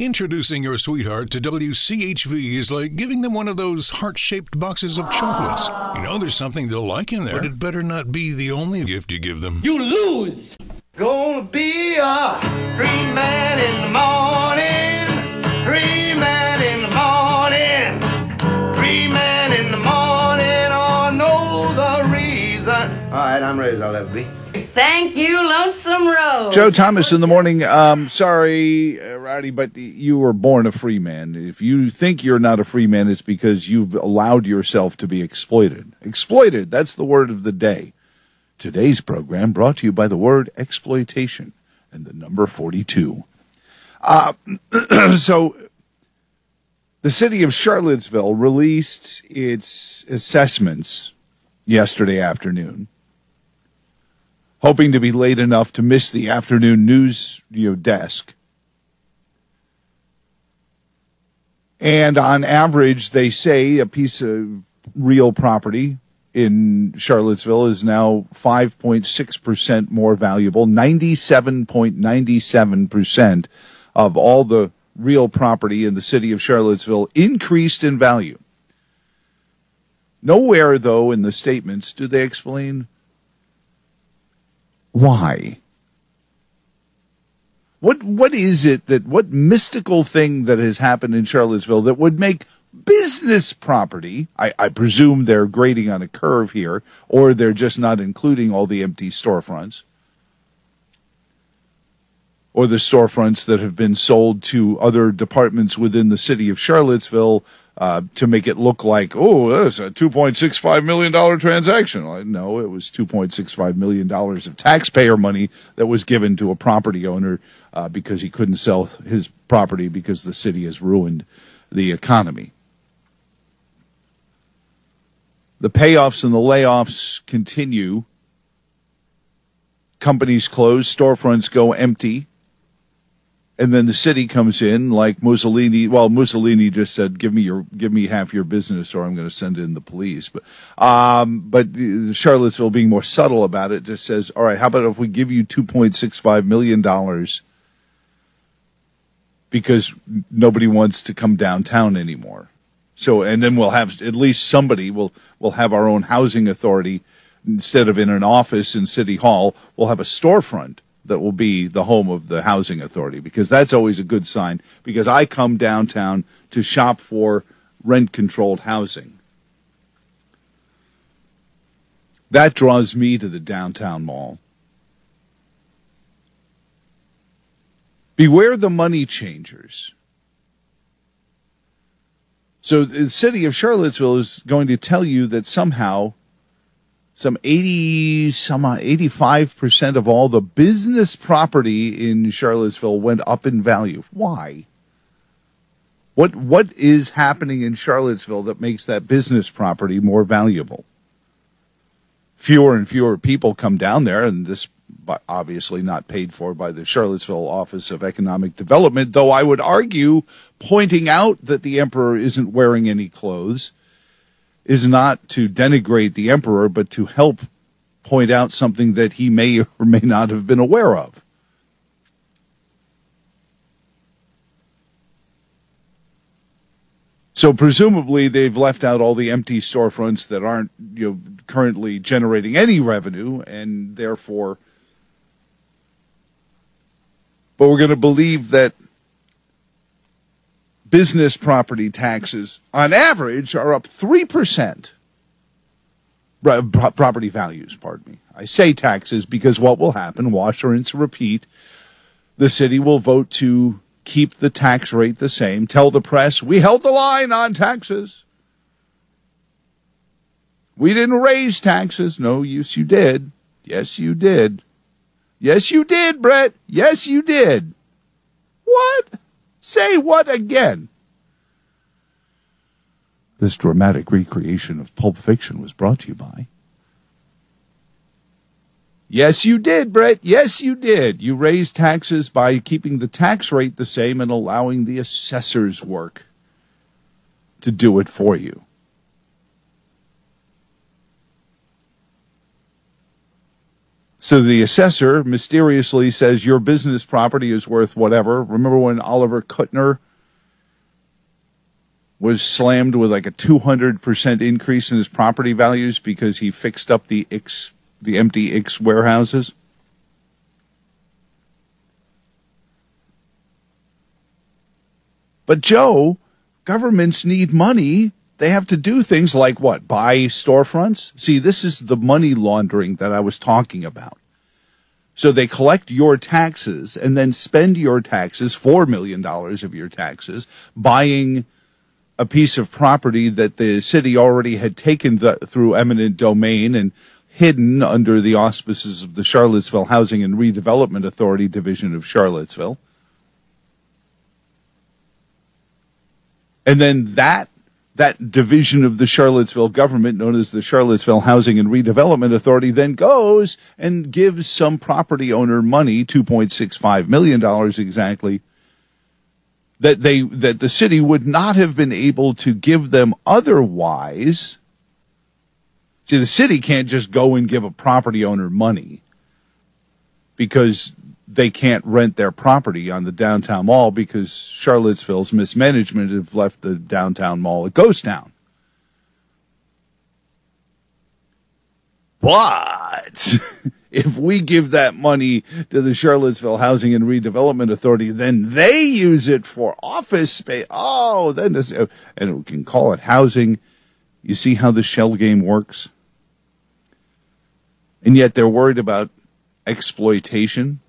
Introducing your sweetheart to WCHV is like giving them one of those heart shaped boxes of chocolates. You know there's something they'll like in there, but it better not be the only gift you give them. You lose! Gonna be a free man Thank you, Lonesome Rose. Joe Thomas in the morning. Um, sorry, uh, Rowdy, but you were born a free man. If you think you're not a free man, it's because you've allowed yourself to be exploited. Exploited, that's the word of the day. Today's program brought to you by the word exploitation and the number 42. Uh, so, the city of Charlottesville released its assessments yesterday afternoon hoping to be late enough to miss the afternoon news you know, desk. And on average, they say a piece of real property in Charlottesville is now 5.6% more valuable. 97.97% of all the real property in the city of Charlottesville increased in value. Nowhere, though, in the statements do they explain why? What what is it that what mystical thing that has happened in Charlottesville that would make business property I, I presume they're grading on a curve here, or they're just not including all the empty storefronts. Or the storefronts that have been sold to other departments within the city of Charlottesville uh, to make it look like, oh, that's a $2.65 million transaction. No, it was $2.65 million of taxpayer money that was given to a property owner uh, because he couldn't sell his property because the city has ruined the economy. The payoffs and the layoffs continue. Companies close, storefronts go empty and then the city comes in like Mussolini. Well, Mussolini just said, "Give me your, give me half your business, or I'm going to send in the police." But, um, but Charlottesville, being more subtle about it, just says, "All right, how about if we give you 2.65 million dollars because nobody wants to come downtown anymore." So, and then we'll have at least somebody will will have our own housing authority instead of in an office in City Hall. We'll have a storefront that will be the home of the housing authority because that's always a good sign because I come downtown to shop for rent controlled housing. That draws me to the downtown mall. Beware the money changers. So the city of Charlottesville is going to tell you that somehow some 80 some uh, 85% of all the business property in Charlottesville went up in value. Why? What what is happening in Charlottesville that makes that business property more valuable? Fewer and fewer people come down there and this obviously not paid for by the Charlottesville Office of Economic Development, though I would argue pointing out that the emperor isn't wearing any clothes is not to denigrate the emperor, but to help point out something that he may or may not have been aware of. So presumably they've left out all the empty storefronts that aren't you know currently generating any revenue and therefore but we're going to believe that business property taxes, on average, are up 3%. Property values, pardon me. I say taxes because what will happen, wash, rinse, repeat, the city will vote to keep the tax rate the same, tell the press, we held the line on taxes. We didn't raise taxes. No, yes, you did. Yes, you did. Yes, you did, Brett. Yes, you did. What? Say what again? This dramatic recreation of Pulp Fiction was brought to you by. Yes, you did, Brett. Yes, you did. You raised taxes by keeping the tax rate the same and allowing the assessor's work to do it for you. So the assessor mysteriously says your business property is worth whatever. Remember when Oliver Kuttner was slammed with like a 200% increase in his property values because he fixed up the X, the empty X warehouses? But Joe, governments need money. They have to do things like what? Buy storefronts? See, this is the money laundering that I was talking about. So they collect your taxes and then spend your taxes, $4 million of your taxes, buying a piece of property that the city already had taken the, through eminent domain and hidden under the auspices of the Charlottesville Housing and Redevelopment Authority Division of Charlottesville. And then that that division of the Charlottesville government, known as the Charlottesville Housing and Redevelopment Authority, then goes and gives some property owner money, $2.65 million exactly, that they, that the city would not have been able to give them otherwise. See, the city can't just go and give a property owner money because they can't rent their property on the downtown mall because Charlottesville's mismanagement have left the downtown mall a ghost town. But if we give that money to the Charlottesville Housing and Redevelopment Authority, then they use it for office space. Oh, then this, and we can call it housing. You see how the shell game works? And yet they're worried about exploitation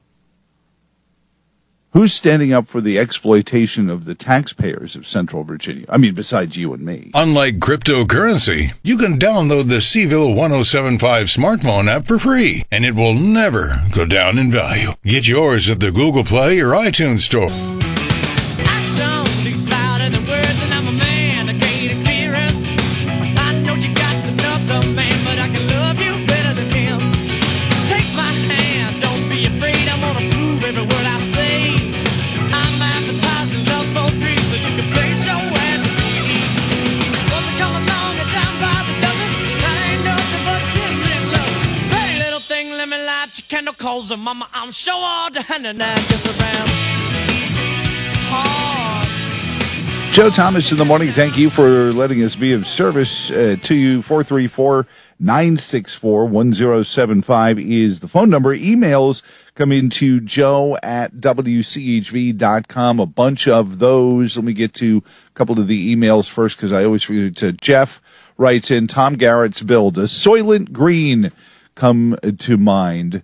Who's standing up for the exploitation of the taxpayers of Central Virginia? I mean, besides you and me. Unlike cryptocurrency, you can download the Cville 1075 smartphone app for free, and it will never go down in value. Get yours at the Google Play or iTunes Store. Mama. I'm sure all the hand and gets around. Joe Thomas in the morning. Thank you for letting us be of service uh, to you. 434 964 1075 is the phone number. Emails come into joe at wchv.com. A bunch of those. Let me get to a couple of the emails first because I always forget to Jeff writes in Tom Garrett's bill. Does Soylent Green come to mind?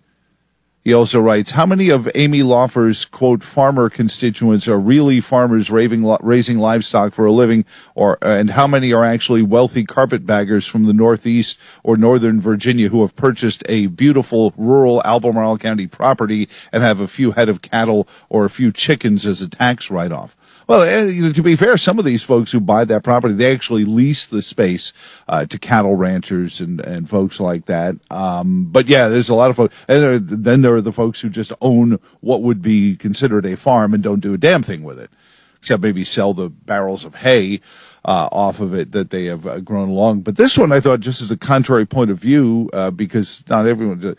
He also writes, how many of Amy Laufer's quote farmer constituents are really farmers raising, raising livestock for a living or, and how many are actually wealthy carpetbaggers from the Northeast or Northern Virginia who have purchased a beautiful rural Albemarle County property and have a few head of cattle or a few chickens as a tax write-off? Well, eh, you know, to be fair, some of these folks who buy that property, they actually lease the space uh, to cattle ranchers and, and folks like that. Um, but yeah, there's a lot of folks. And then there are the folks who just own what would be considered a farm and don't do a damn thing with it, except maybe sell the barrels of hay. Uh, off of it that they have uh, grown along. But this one I thought just as a contrary point of view, uh, because not everyone,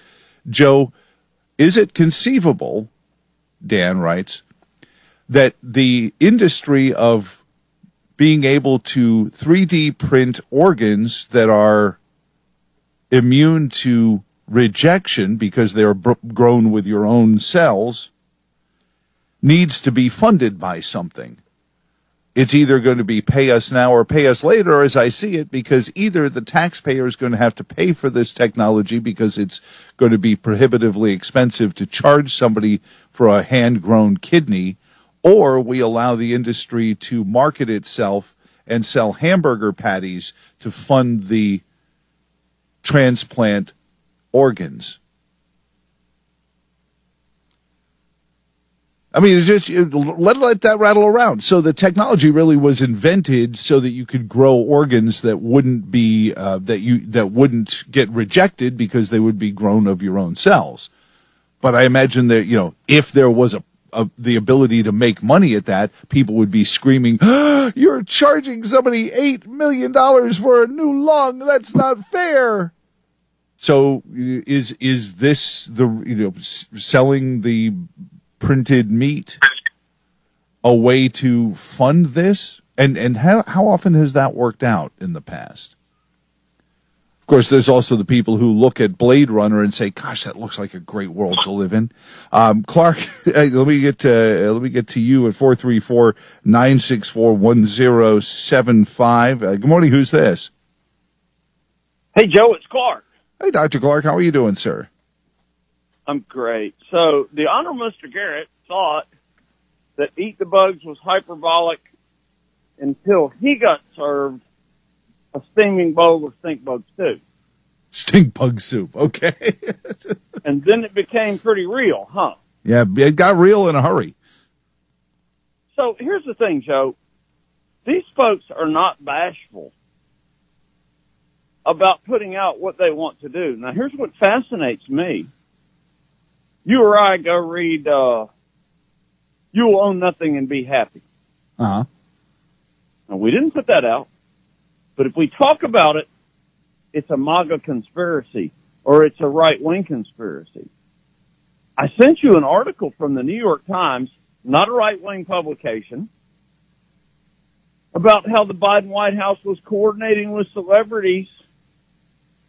Joe, is it conceivable, Dan writes, that the industry of being able to 3D print organs that are immune to rejection because they're br- grown with your own cells needs to be funded by something. It's either going to be pay us now or pay us later, as I see it, because either the taxpayer is going to have to pay for this technology because it's going to be prohibitively expensive to charge somebody for a hand grown kidney, or we allow the industry to market itself and sell hamburger patties to fund the transplant organs. I mean, just let let that rattle around. So the technology really was invented so that you could grow organs that wouldn't be uh, that you that wouldn't get rejected because they would be grown of your own cells. But I imagine that you know if there was a uh, the ability to make money at that, people would be screaming, oh, "You're charging somebody eight million dollars for a new lung? That's not fair." So is is this the you know s- selling the printed meat a way to fund this? And and how how often has that worked out in the past? Of course, there's also the people who look at Blade Runner and say, "Gosh, that looks like a great world to live in." Um, Clark, let me get to uh, let me get to you at 434-964-1075. Uh, good morning. Who's this? Hey, Joe, it's Clark. Hey, Dr. Clark, how are you doing, sir? I'm great. So, the Honorable Mr. Garrett thought that Eat the Bugs was hyperbolic until he got served a steaming bowl of stink bug stew. Stink bug soup. Okay. And then it became pretty real, huh? yeah, it got real in a hurry. So, here's the thing, Joe. These folks are not bashful about putting out what they want to do. Now, here's what fascinates me. You or I go read, uh, You Will Own Nothing and Be Happy. Uh huh. Now, we didn't put that out, but if we talk about it, it's a MAGA conspiracy or it's a right wing conspiracy. I sent you an article from the New York Times, not a right wing publication, about how the Biden White House was coordinating with celebrities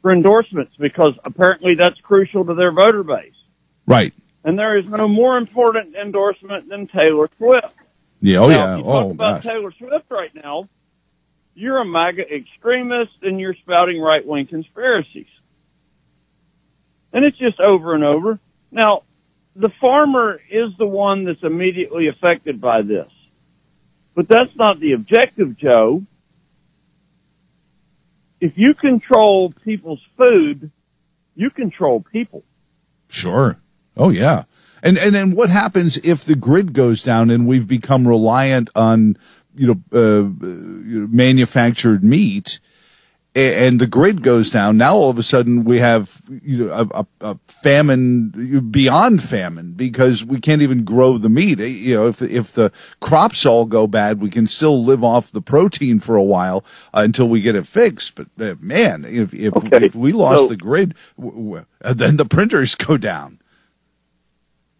for endorsements because apparently that's crucial to their voter base. Right. And there is no more important endorsement than Taylor Swift. Yeah. Oh Now, yeah. if you talk Oh about gosh. Taylor Swift right now, you're a MAGA extremist and you're spouting right wing conspiracies. And it's just over and over. Now, the farmer is the one that's immediately affected by this. But that's not the objective, Joe. If you control people's food, you control people. Sure. Oh yeah. And and then what happens if the grid goes down and we've become reliant on you know uh, you know, manufactured meat and the grid goes down now all of a sudden we have you know a, a, a famine beyond famine because we can't even grow the meat Eh, you know if if the crops all go bad we can still live off the protein for a while uh, until we get it fixed but uh, man if if, Okay. if we lost So- the grid w- w- uh, then the printers go down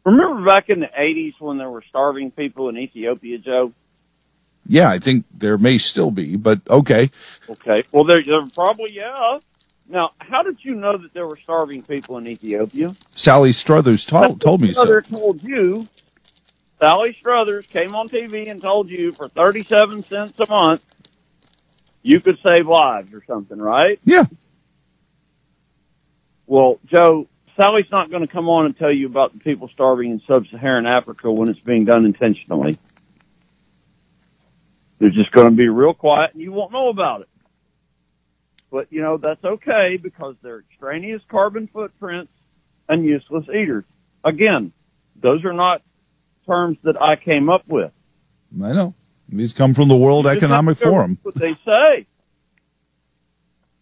Remember back in the 80s when there were starving people in Ethiopia, Joe? Yeah, I think there may still be, but okay. Okay. Well, there, there probably, yeah. Now, how did you know that there were starving people in Ethiopia? Sally Struthers told, told me so. Told you. Sally Struthers came on TV and told you for 37 cents a month, you could save lives or something, right? Yeah. Well, Joe, Sally's not going to come on and tell you about the people starving in sub-Saharan Africa when it's being done intentionally. They're just going to be real quiet and you won't know about it. But, you know, that's okay because they're extraneous carbon footprints and useless eaters. Again, those are not terms that I came up with. I know. These come from the World Economic Forum. What they say.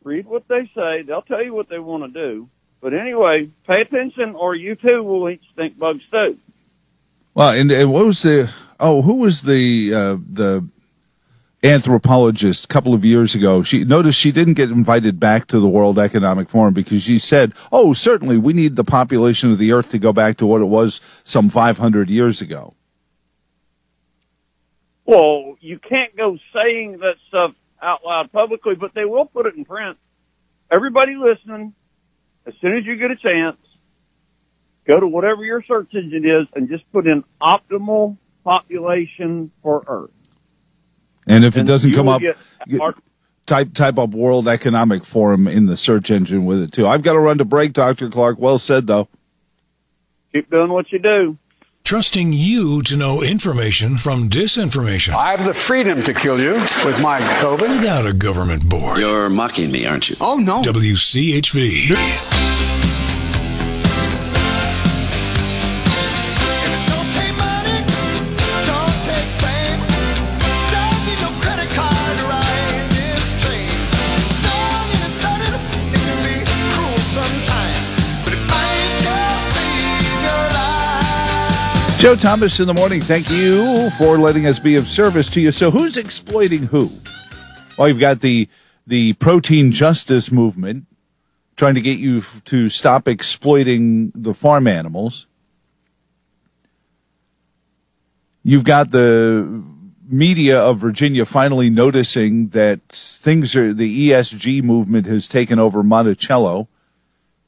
Read what they say. They'll tell you what they want to do. But anyway, pay attention, or you too will eat stink bugs too. Well, and, and what was the? Oh, who was the uh, the anthropologist a couple of years ago? She noticed she didn't get invited back to the World Economic Forum because she said, "Oh, certainly we need the population of the Earth to go back to what it was some 500 years ago." Well, you can't go saying that stuff out loud publicly, but they will put it in print. Everybody listening, as soon as you get a chance, go to whatever your search engine is and just put in optimal population for Earth. And if it doesn't come up, get get- type type up World Economic Forum in the search engine with it too. I've got to run to break, Doctor Clark. Well said, though. keep doing what you do. Trusting you to know information from disinformation I have the freedom to kill you with my COVID. without a government board. You're mocking me, aren't you? Oh, no. WCHV. Joe Thomas in the morning. Thank you for letting us be of service to you. So, who's exploiting who? Well, you've got the the protein justice movement trying to get you to stop exploiting the farm animals. You've got the media of Virginia finally noticing that things are, the ESG movement has taken over Monticello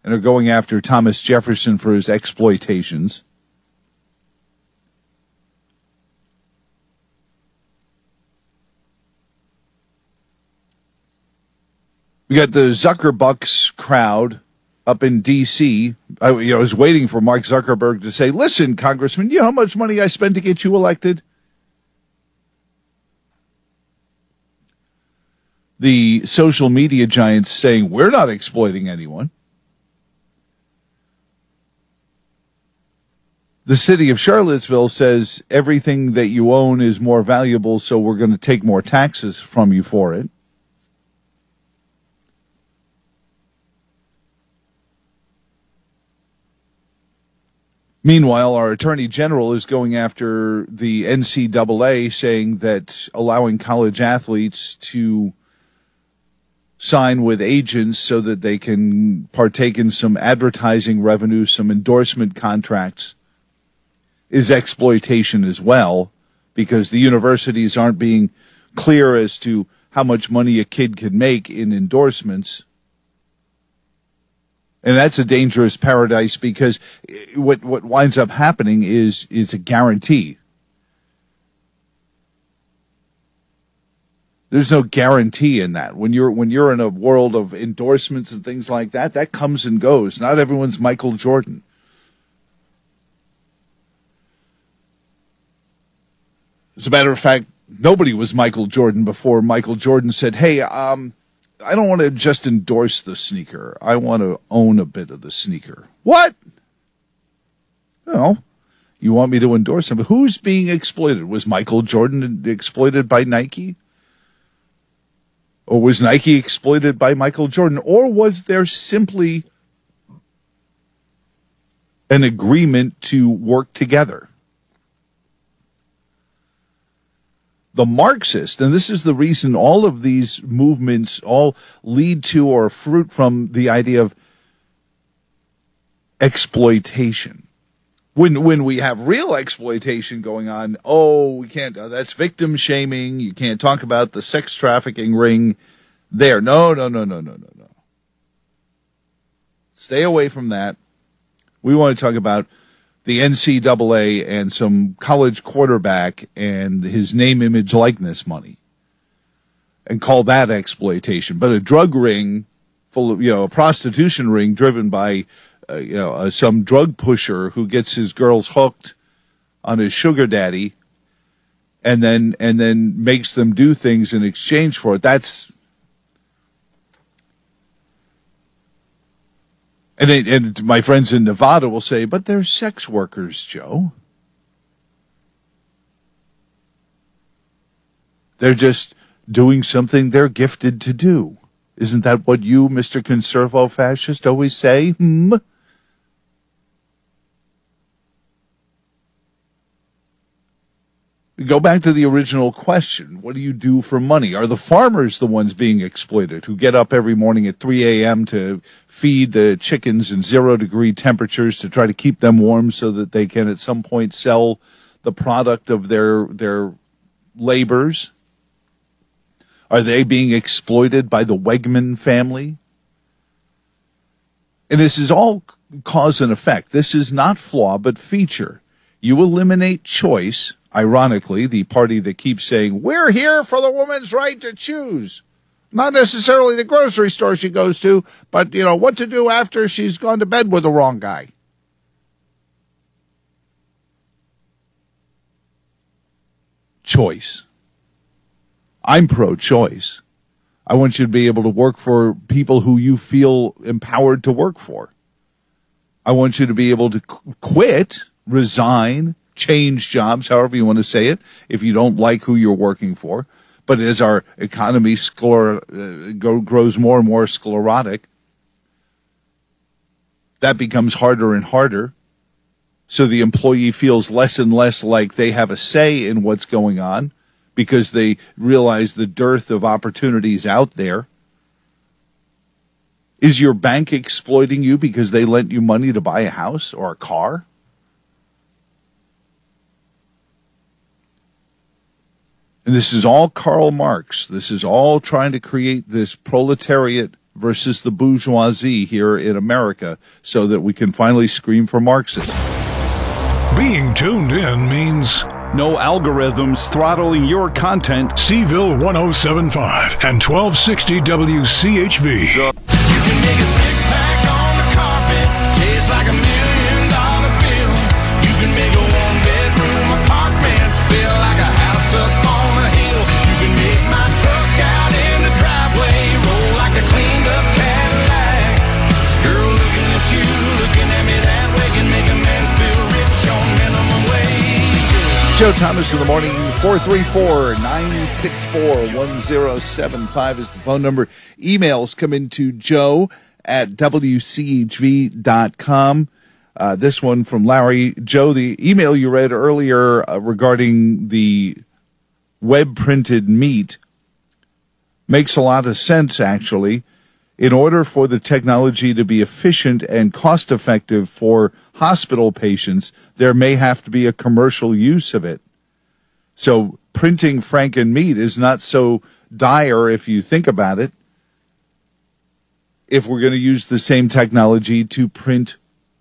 and are going after Thomas Jefferson for his exploitations. We got the Zuckerbucks crowd up in D.C. I, you know, I was waiting for Mark Zuckerberg to say, "Listen, Congressman, you know how much money I spent to get you elected." The social media giants saying we're not exploiting anyone. The city of Charlottesville says everything that you own is more valuable, so we're going to take more taxes from you for it. Meanwhile, our attorney general is going after the NCAA, saying that allowing college athletes to sign with agents so that they can partake in some advertising revenue, some endorsement contracts, is exploitation as well, because the universities aren't being clear as to how much money a kid can make in endorsements. And that's a dangerous paradise because what what winds up happening is is a guarantee. There's no guarantee in that. When you're when you're in a world of endorsements and things like that, that comes and goes. Not everyone's Michael Jordan. As a matter of fact, nobody was Michael Jordan before Michael Jordan said, "Hey, um, I don't want to just endorse the sneaker. I want to own a bit of the sneaker." What? No. You want me to endorse him? Who's being exploited? Was Michael Jordan exploited by Nike? Or was Nike exploited by Michael Jordan? Or was there simply an agreement to work together? The Marxist, and this is the reason all of these movements all lead to or fruit from the idea of exploitation. When when we have real exploitation going on, oh, we can't. Uh, that's victim shaming. You can't talk about the sex trafficking ring. There, no, no, no, no, no, no, no. Stay away from that. We want to talk about the NCAA and some college quarterback and his name, image, likeness money and call that exploitation. But a drug ring full of, you know, a prostitution ring driven by, uh, you know, uh, some drug pusher who gets his girls hooked on his sugar daddy and then, and then makes them do things in exchange for it. That's, And, and my friends in Nevada will say, but they're sex workers, Joe. They're just doing something they're gifted to do. Isn't that what you, Mr. Conservo Fascist, always say? Hmm? Go back to the original question. What do you do for money? Are the farmers the ones being exploited who get up every morning at 3 a.m. to feed the chickens in zero degree temperatures to try to keep them warm so that they can at some point sell the product of their, their labors? Are they being exploited by the Wegman family? And this is all cause and effect. This is not flaw, but feature. You eliminate choice ironically, the party that keeps saying, we're here for the woman's right to choose. Not necessarily the grocery store she goes to, but, you know, what to do after she's gone to bed with the wrong guy. Choice. I'm pro choice. I want you to be able to work for people who you feel empowered to work for. I want you to be able to qu- quit, resign, change jobs, however you want to say it, if you don't like who you're working for. But as our economy scler- uh, go, grows more and more sclerotic, that becomes harder and harder. So the employee feels less and less like they have a say in what's going on because they realize the dearth of opportunities out there. Is your bank exploiting you because they lent you money to buy a house or a car? And this is all Karl Marx. This is all trying to create this proletariat versus the bourgeoisie here in America so that we can finally scream for Marxism. Being tuned in means No algorithms throttling your content. Cville 1075 and 1260 WCHV. You Joe Thomas in the morning, 434 964 1075 is the phone number. Emails come into joe at wchv.com. Uh, this one from Larry. Joe, the email you read earlier uh, regarding the web printed meat makes a lot of sense, actually. In order for the technology to be efficient and cost effective for hospital patients, there may have to be a commercial use of it. So printing Franken meat is not so dire if you think about it. If we're going to use the same technology to print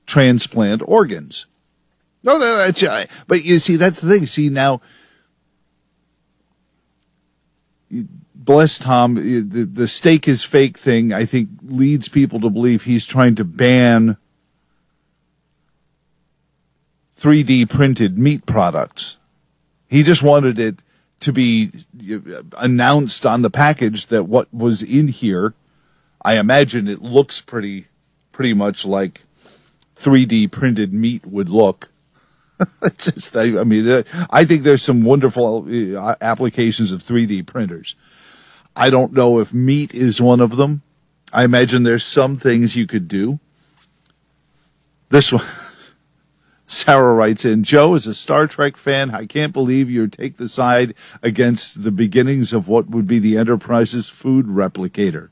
transplant organs. No, no, no. But you see, that's the thing. See, now, bless Tom, the, the steak is fake thing, I think, leads people to believe he's trying to ban 3D printed meat products. He just wanted it to be announced on the package that what was in here, I imagine it looks pretty, pretty much like 3D printed meat would look. just, I, I mean, I think there's some wonderful uh, applications of 3D printers. I don't know if meat is one of them. I imagine there's some things you could do. This one, Sarah writes in, Joe is a Star Trek fan. I can't believe you take the side against the beginnings of what would be the Enterprise's food replicator.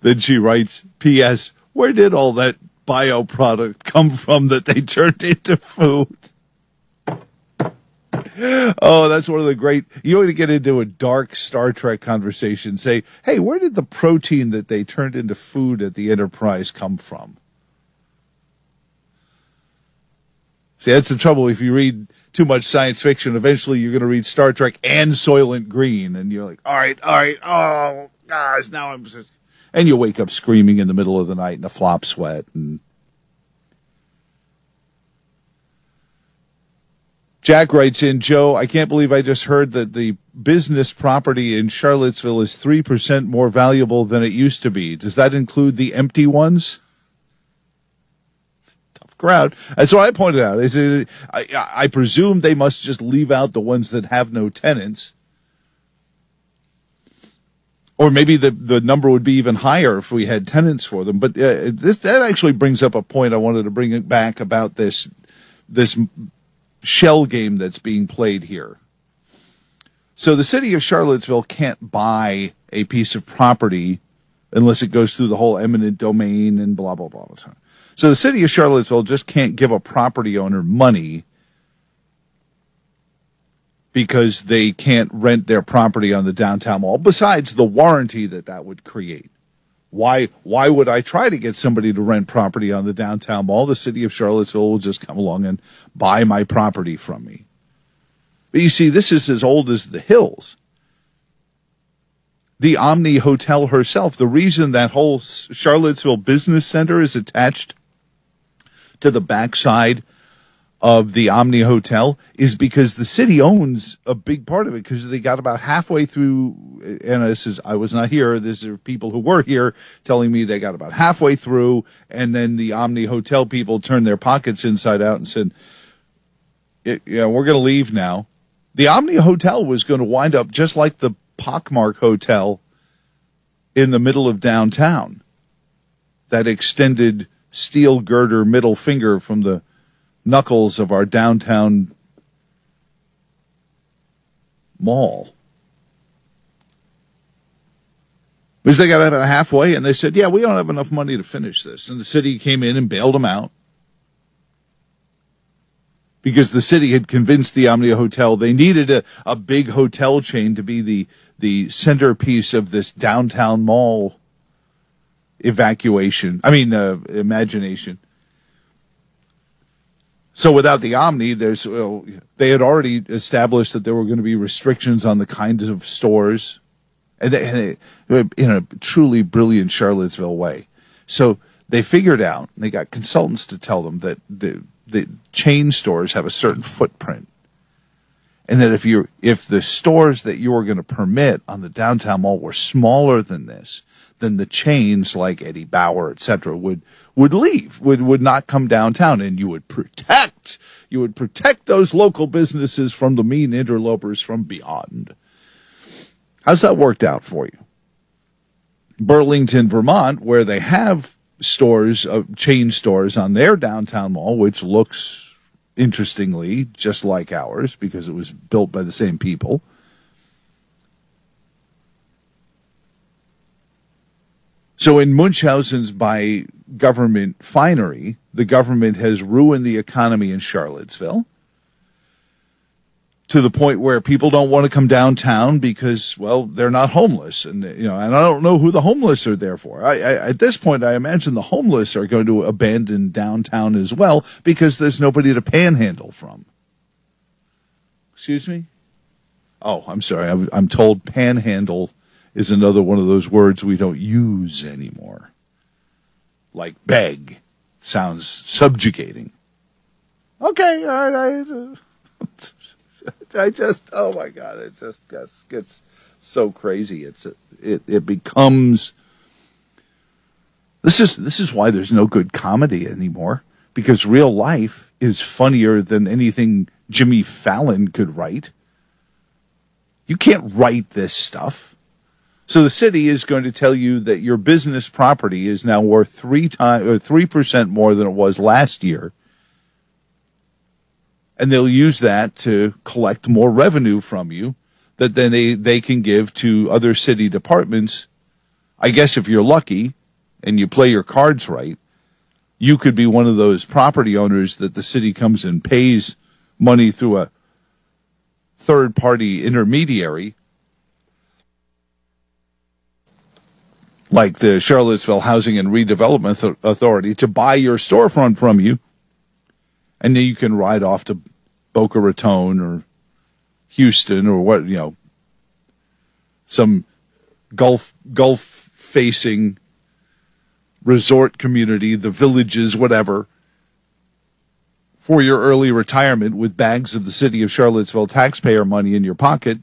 Then she writes, P.S. Where did all that bio product come from that they turned into food? Oh, that's one of the great. You want to get into a dark Star Trek conversation. Say, hey, where did the protein that they turned into food at the Enterprise come from? See, that's the trouble. If you read too much science fiction, eventually you're going to read Star Trek and Soylent Green, and you're like, all right, all right, oh gosh, now I'm just. And you wake up screaming in the middle of the night in a flop sweat, and Jack writes in, Joe, I can't believe I just heard that the business property in Charlottesville is 3% more valuable than it used to be. Does that include the empty ones? Tough crowd. That's what I pointed out. Is it, I, I presume they must just leave out the ones that have no tenants. Or maybe the, the number would be even higher if we had tenants for them. But uh, this that actually brings up a point I wanted to bring back about this this shell game that's being played here. So the city of Charlottesville can't buy a piece of property unless it goes through the whole eminent domain and blah blah blah. So the city of Charlottesville just can't give a property owner money because they can't rent their property on the downtown mall besides the warranty that that would create. Why why would I try to get somebody to rent property on the downtown mall? The city of Charlottesville will just come along and buy my property from me. But you see, this is as old as the hills. The Omni Hotel herself, the reason that whole Charlottesville Business Center is attached to the backside of the Omni Hotel is because the city owns a big part of it because they got about halfway through. Uh, and this is, I was not here. These are people who were here telling me they got about halfway through. And then the Omni Hotel people turned their pockets inside out and said, yeah, we're going to leave now. The Omni Hotel was going to wind up just like the Pockmark Hotel in the middle of downtown. That extended steel girder middle finger from the knuckles of our downtown mall. Because they got about halfway and they said, yeah, we don't have enough money to finish this. And the city came in and bailed them out. Because the city had convinced the Omnia Hotel they needed a, a big hotel chain to be the, the centerpiece of this downtown mall evacuation. I mean, uh, imagination. So without the Omni, there's well, they had already established that there were going to be restrictions on the kinds of stores, and they, and they, in a truly brilliant Charlottesville way. So they figured out. They got consultants to tell them that the the chain stores have a certain footprint, and that if you if the stores that you were going to permit on the downtown mall were smaller than this, then the chains like Eddie Bauer, etc., would would leave, would would not come downtown, and you would protect you would protect those local businesses from the mean interlopers from beyond. How's that worked out for you? Burlington, Vermont, where they have stores, uh, chain stores on their downtown mall, which looks interestingly just like ours because it was built by the same people. So in Munchausen's by government finery, the government has ruined the economy in Charlottesville to the point where people don't want to come downtown because, well, they're not homeless, and you know, and I don't know who the homeless are there for. I, I, at this point, I imagine the homeless are going to abandon downtown as well because there's nobody to panhandle from. Excuse me. Oh, I'm sorry. I'm, I'm told panhandle is another one of those words we don't use anymore. Like beg sounds subjugating. Okay, all right. I, I just, oh my God, it just gets, gets so crazy. It's it it becomes. This is this is why there's no good comedy anymore because real life is funnier than anything Jimmy Fallon could write. You can't write this stuff. So the city is going to tell you that your business property is now worth three times or three percent more than it was last year. And they'll use that to collect more revenue from you that then they, they can give to other city departments. I guess if you're lucky and you play your cards right, you could be one of those property owners that the city comes and pays money through a third party intermediary like the Charlottesville Housing and Redevelopment Authority to buy your storefront from you. And then you can ride off to Boca Raton or Houston or what, you know, some Gulf, Gulf facing resort community, the villages, whatever, for your early retirement with bags of the city of Charlottesville taxpayer money in your pocket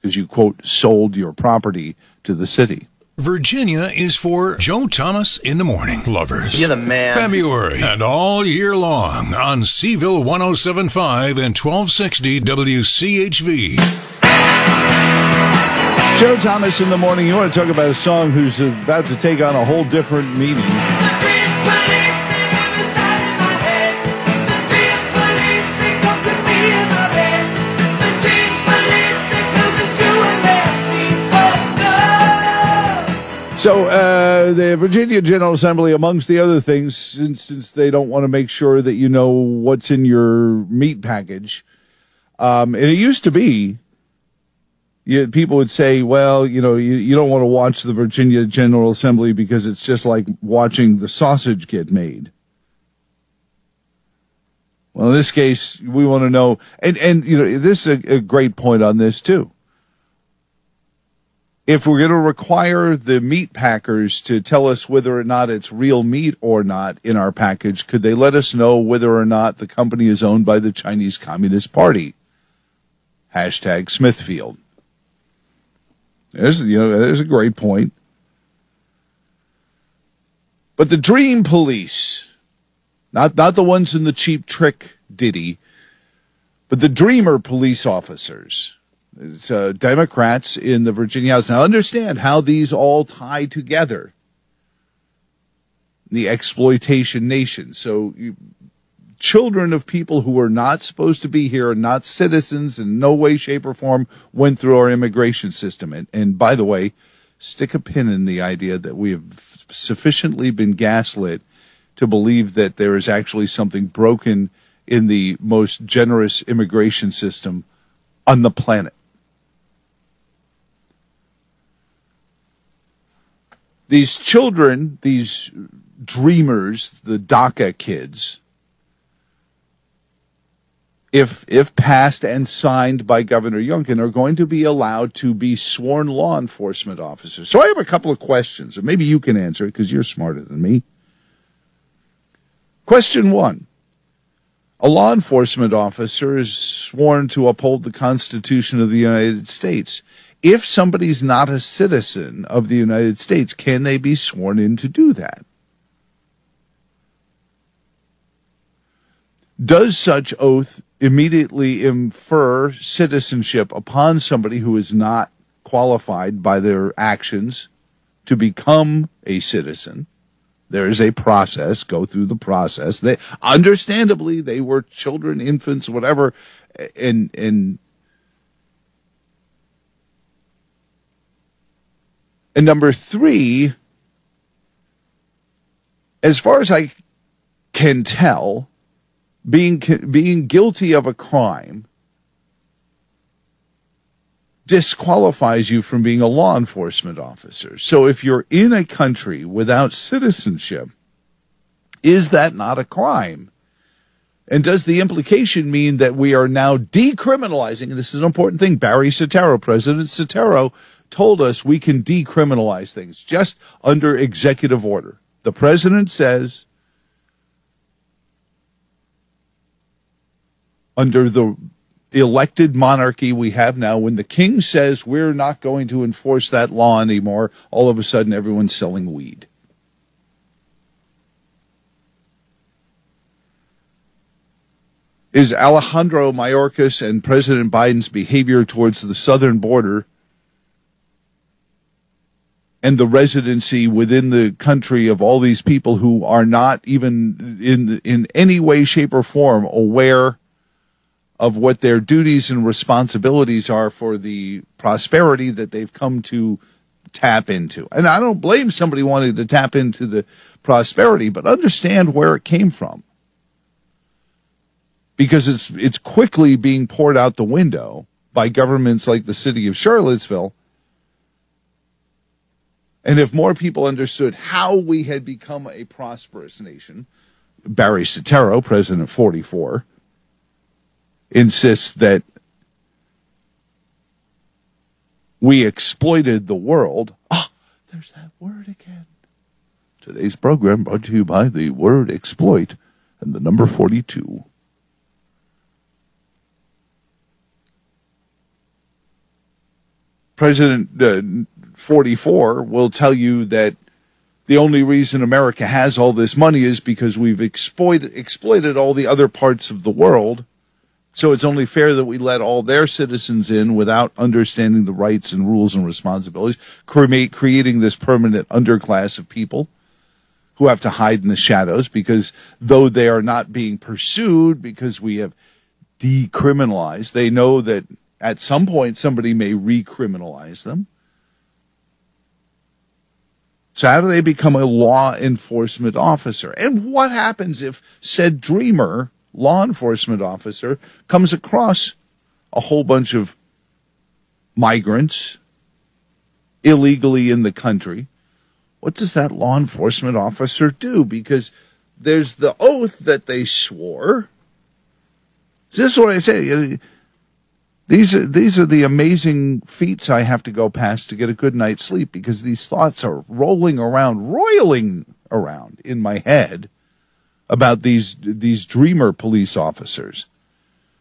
because you, quote, sold your property to the city. Virginia is for Joe Thomas in the morning lovers. You're the man. February and all year long on Cville 1075 and 1260 WCHV. Joe Thomas in the morning. You want to talk about a song who's about to take on a whole different meaning. So uh, the Virginia General Assembly, amongst the other things, since since they don't want to make sure that you know what's in your meat package, um, and it used to be, you, people would say, well, you know, you, you don't want to watch the Virginia General Assembly because it's just like watching the sausage get made. Well, in this case, we want to know, and and you know, this is a, a great point on this too if we're going to require the meat packers to tell us whether or not it's real meat or not in our package, could they let us know whether or not the company is owned by the Chinese Communist Party? Hashtag Smithfield. There's, you know, there's a great point. But the dream police, not, not the ones in the cheap trick ditty, but the dreamer police officers, it's uh, Democrats in the Virginia House. Now, understand how these all tie together. The exploitation nation. So, you, children of people who were not supposed to be here, not citizens in no way, shape, or form, went through our immigration system. And, and by the way, stick a pin in the idea that we have sufficiently been gaslit to believe that there is actually something broken in the most generous immigration system on the planet. These children, these dreamers, the DACA kids, if if passed and signed by Governor Youngkin, are going to be allowed to be sworn law enforcement officers. So I have a couple of questions, and maybe you can answer it because you're smarter than me. Question one. A law enforcement officer is sworn to uphold the Constitution of the United States. If somebody's not a citizen of the United States, can they be sworn in to do that? Does such oath immediately infer citizenship upon somebody who is not qualified by their actions to become a citizen? There is a process, go through the process. They understandably they were children, infants, whatever, and and and number three, as far as I can tell, being being guilty of a crime disqualifies you from being a law enforcement officer. So if you're in a country without citizenship, is that not a crime? And does the implication mean that we are now decriminalizing? And this is an important thing. Barry Soetoro, President Soetoro, told us we can decriminalize things just under executive order. The president says under the elected monarchy we have now, when the king says we're not going to enforce that law anymore, all of a sudden everyone's selling weed. Is Alejandro Mayorkas and President Biden's behavior towards the southern border and the residency within the country of all these people who are not even in in any way, shape, or form aware of what their duties and responsibilities are for the prosperity that they've come to tap into. And I don't blame somebody wanting to tap into the prosperity, but understand where it came from. Because it's it's quickly being poured out the window by governments like the city of Charlottesville. And if more people understood how we had become a prosperous nation, Barry Soetoro, President 44, insists that we exploited the world. Ah, there's that word again. Today's program brought to you by the word exploit and the number 42. President uh, 44 will tell you that the only reason America has all this money is because we've exploited, exploited all the other parts of the world so it's only fair that we let all their citizens in without understanding the rights and rules and responsibilities, creating this permanent underclass of people who have to hide in the shadows because though they are not being pursued because we have decriminalized, they know that at some point somebody may recriminalize them. So how do they become a law enforcement officer? And what happens if said dreamer law enforcement officer comes across a whole bunch of migrants illegally in the country, what does that law enforcement officer do? Because there's the oath that they swore. This is what I say. These are these are the amazing feats I have to go past to get a good night's sleep because these thoughts are rolling around, roiling around in my head about these these dreamer police officers.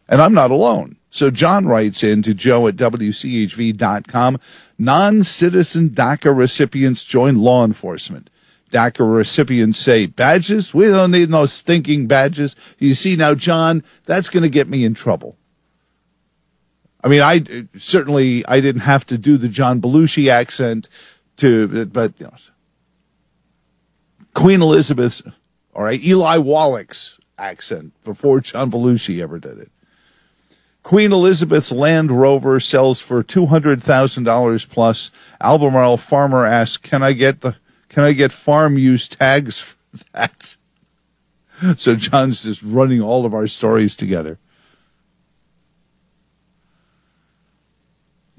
And I'm not alone. So John writes in to joe at WCHV.com non citizen DACA recipients join law enforcement. DACA recipients say, badges? We don't need no stinking badges. You see, now, John, that's going to get me in trouble. I mean, I certainly I didn't have to do the John Belushi accent to, but you know, Queen Elizabeth's, all right, Eli Wallach's accent before John Belushi ever did it. Queen Elizabeth's Land Rover sells for two hundred thousand dollars plus. Albemarle farmer asks, "Can I get the Can I get farm use tags for that?" So John's just running all of our stories together.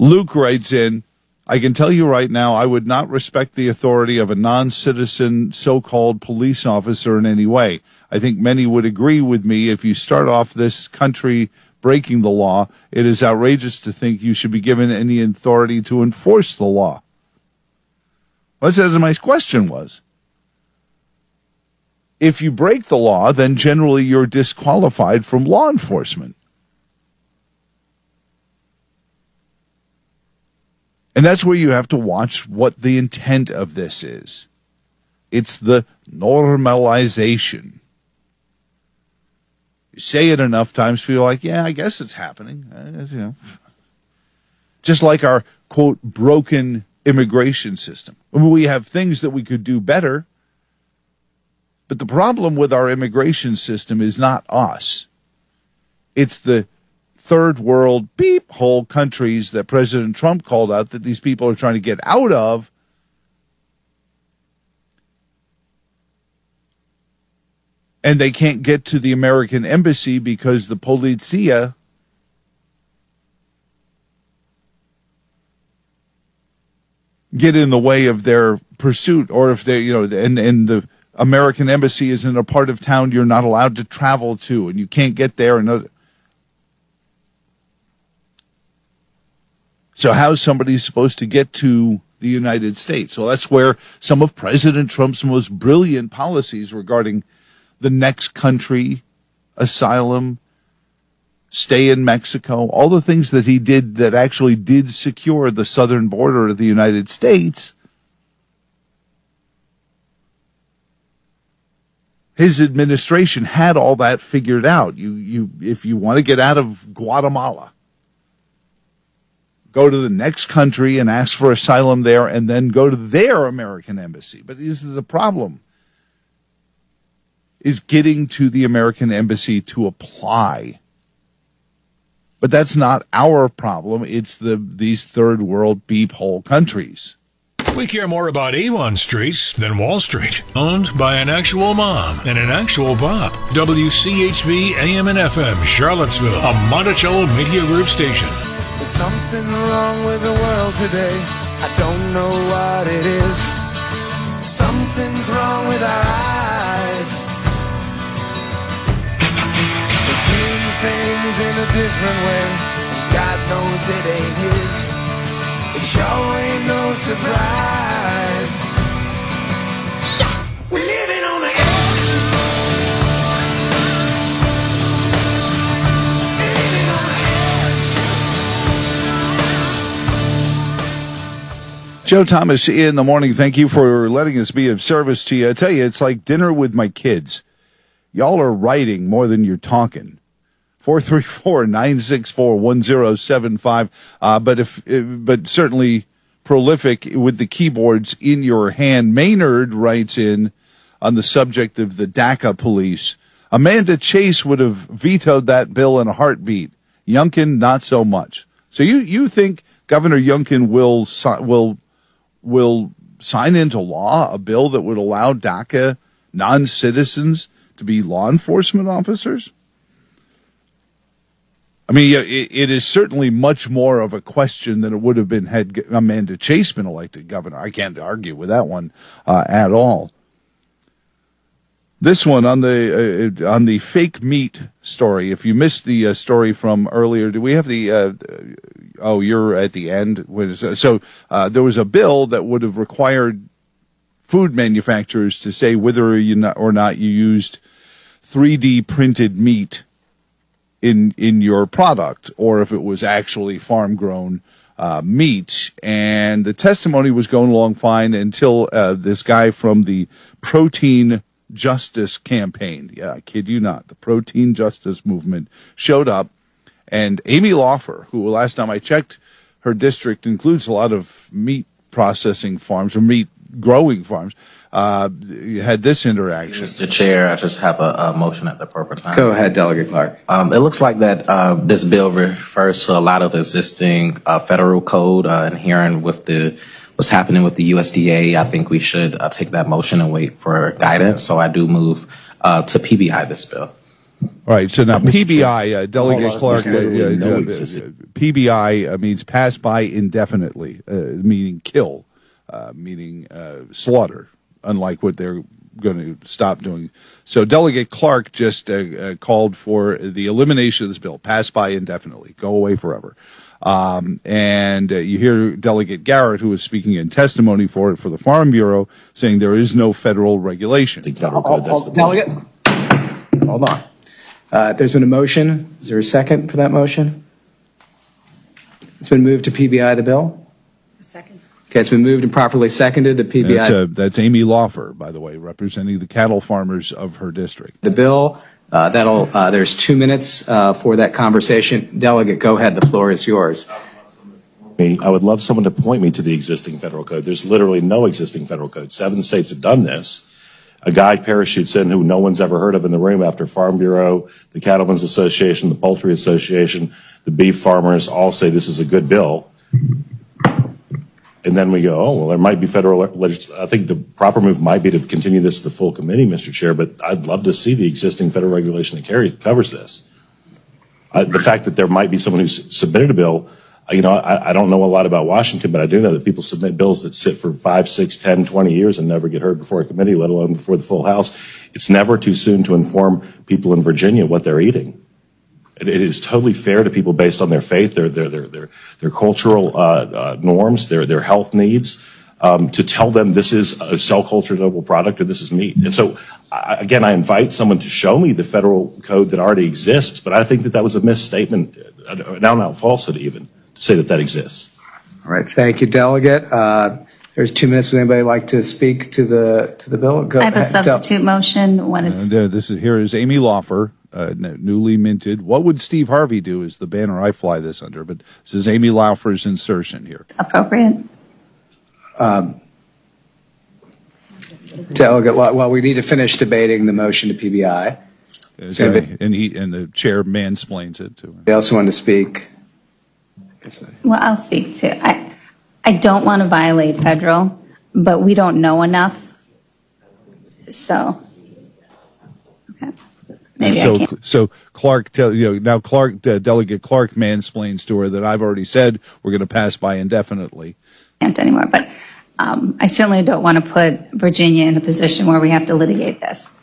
Luke writes in, I can tell you right now, I would not respect the authority of a non citizen so called police officer in any way. I think many would agree with me if you start off this country breaking the law, it is outrageous to think you should be given any authority to enforce the law. Well, that's my question was. If you break the law, then generally you're disqualified from law enforcement. And that's where you have to watch what the intent of this is. It's the normalization. You say it enough times, people are like, yeah, I guess it's happening. Uh, you know. Just like our, quote, broken immigration system. We have things that we could do better. But the problem with our immigration system is not us. It's the third world beep hole countries that President Trump called out that these people are trying to get out of. And they can't get to the American embassy because the polizia get in the way of their pursuit or if they you know and and the American embassy is in a part of town you're not allowed to travel to and you can't get there and So how's somebody supposed to get to the United States? So that's where some of President Trump's most brilliant policies regarding the next country, asylum, stay in Mexico, all the things that he did that actually did secure the southern border of the United States. His administration had all that figured out. You, you, if you want to get out of Guatemala, go to the next country and ask for asylum there and then go to their American embassy. But this is the problem is getting to the American embassy to apply. But that's not our problem. It's the these third world beep hole countries. We care more about Avon Street than Wall Street. Owned by an actual mom and an actual Bob. WCHV AM and FM, Charlottesville, a Monticello Media Group station. There's something wrong with the world today. I don't know what it is. Something's wrong with our eyes. We're seeing things in a different way. God knows it ain't his. It sure ain't no surprise. Joe Thomas in the morning. Thank you for letting us be of service to you. I tell you, it's like dinner with my kids. Y'all are writing more than you're talking. 434-964-1075. Uh, but if, uh, but certainly prolific with the keyboards in your hand. Maynard writes in on the subject of the DACA police. Amanda Chase would have vetoed that bill in a heartbeat. Youngkin, not so much. So you, you think Governor Youngkin will, will, will sign into law a bill that would allow DACA non-citizens to be law enforcement officers? I mean, it, is certainly much more of a question than it would have been had Amanda Chase been elected governor. I can't argue with that one uh, at all. This one on the uh, on the fake meat story. If you missed the uh, story from earlier, do we have the? Oh, you're at the end. So uh, there was a bill that would have required food manufacturers to say whether or not you used 3D printed meat in in your product or if it was actually farm grown uh, meat. And the testimony was going along fine until uh, this guy from the Protein Justice Campaign, yeah, I kid you not, the Protein Justice Movement showed up. And Amy Laufer, who last time I checked, her district includes a lot of meat processing farms or meat growing farms, uh, had this interaction. Mr. Chair, I just have a, a motion at the proper time. Go ahead, Delegate Clark. Um, it looks like that uh, this bill refers to a lot of existing uh, federal code uh, adhering with the what's happening with the USDA. I think we should uh, take that motion and wait for guidance. So I do move uh, to PBI this bill. All right, so now PBI, uh, Delegate Well, uh, Clark, uh, uh, PBI uh, means pass by indefinitely, uh, meaning kill, uh, meaning uh, slaughter, unlike what they're going to stop doing. So Delegate Clark just uh, uh, called for the elimination of this bill, pass by indefinitely, go away forever. Um, and uh, you hear Delegate Garrett, who was speaking in testimony for it for the Farm Bureau, saying there is no federal regulation. The Federal code, that's the. Delegate, hold on. Uh, There's been a motion. Is there a second for that motion? It's been moved to PBI the bill? Second. Okay, it's been moved and properly seconded to That's, PBI uh, that's Amy Laufer, by the way, representing the cattle farmers of her district. the bill. Uh, That'll, uh, there's two minutes uh, for that conversation. Delegate, go ahead, the floor is yours. me, I would love someone to point me to the existing federal code. There's literally no existing federal code. Seven states have done this. A guy parachutes in who no one's ever heard of in the room after Farm Bureau, the Cattlemen's Association, the Poultry Association, the beef farmers all say this is a good bill. And then we go, oh, well, there might be federal legislation. I think the proper move might be to continue this to the full committee, Mr. Chair, but I'd love to see the existing federal regulation that carries, covers this. Uh, the fact that there might be someone who's submitted a bill, you know, I, I don't know a lot about Washington, but I do know that people submit bills that sit for five, six, ten, twenty years and never get heard before a committee, let alone before the full House. It's never too soon to inform people in Virginia what they're eating. It, it is totally fair to people based on their faith, their their their their, their cultural uh, uh, norms, their their health needs, um, to tell them this is a cell culture noble product or this is meat. And so, I, again, I invite someone to show me the federal code that already exists, but I think that that was a misstatement, an out-and-out falsehood even, say that that exists. All right, thank you, Delegate. Uh, There's two minutes. Would anybody like to speak to the, to the bill? Go I have a ahead, Del- substitute motion when it's uh, this is here is Amy Laufer, uh, n- newly minted. What would Steve Harvey do? Is the banner I fly this under? But this is Amy Laufer's insertion here. appropriate. Delegate, well, well, we need to finish debating the motion to PBI. Is So that- and he and the chair mansplains it to him. They also want to speak. Well, I'll speak to, I, I don't want to violate federal, but we don't know enough. So, okay. Maybe I so, can't. so Clark, tell you know now Clark uh, Delegate Clark mansplains to her that I've already said we're going to pass by indefinitely. can't anymore, but um, I certainly don't want to put Virginia in a position where we have to litigate this.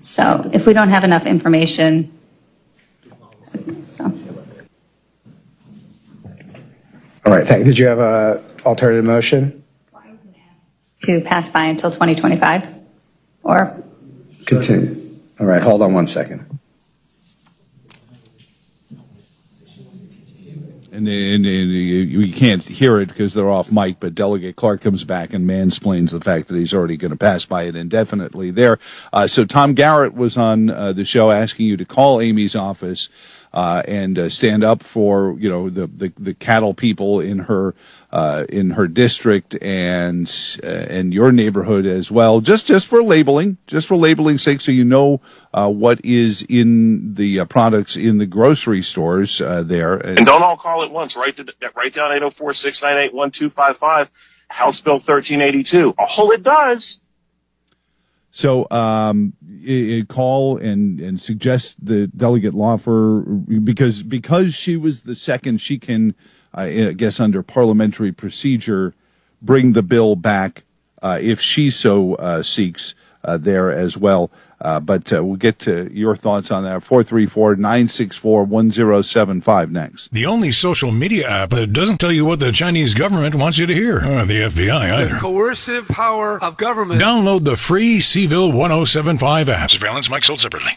So if we don't have enough information, so, All right, thank, did you have a alternative motion? to pass by until 2025? Or, Continue. All right, hold on one second. And, and, and you, you can't hear it because they're off mic, but Delegate Clark comes back and mansplains the fact that he's already going to pass by it indefinitely there. Uh, so Tom Garrett was on uh, the show asking you to call Amy's office uh, and uh, stand up for you know the, the, the cattle people in her uh, in her district and uh, and your neighborhood as well. Just just for labeling, just for labeling's sake, so you know uh, what is in the uh, products in the grocery stores uh, there. And don't all call at once. Write, the, write down 804 698 1255, House Bill 1382. All it does So um, i- i- call and and suggest the delegate Laufer because because she was the second, she can, I guess, under parliamentary procedure, bring the bill back uh, if she so uh, seeks uh, there as well. Uh, but uh, we'll get to your thoughts on that. 434 964 1075 next. The only social media app that doesn't tell you what the Chinese government wants you to hear, or the FBI either. The coercive power of government. Download the free Cville 1075 app. Surveillance Mike sold separately.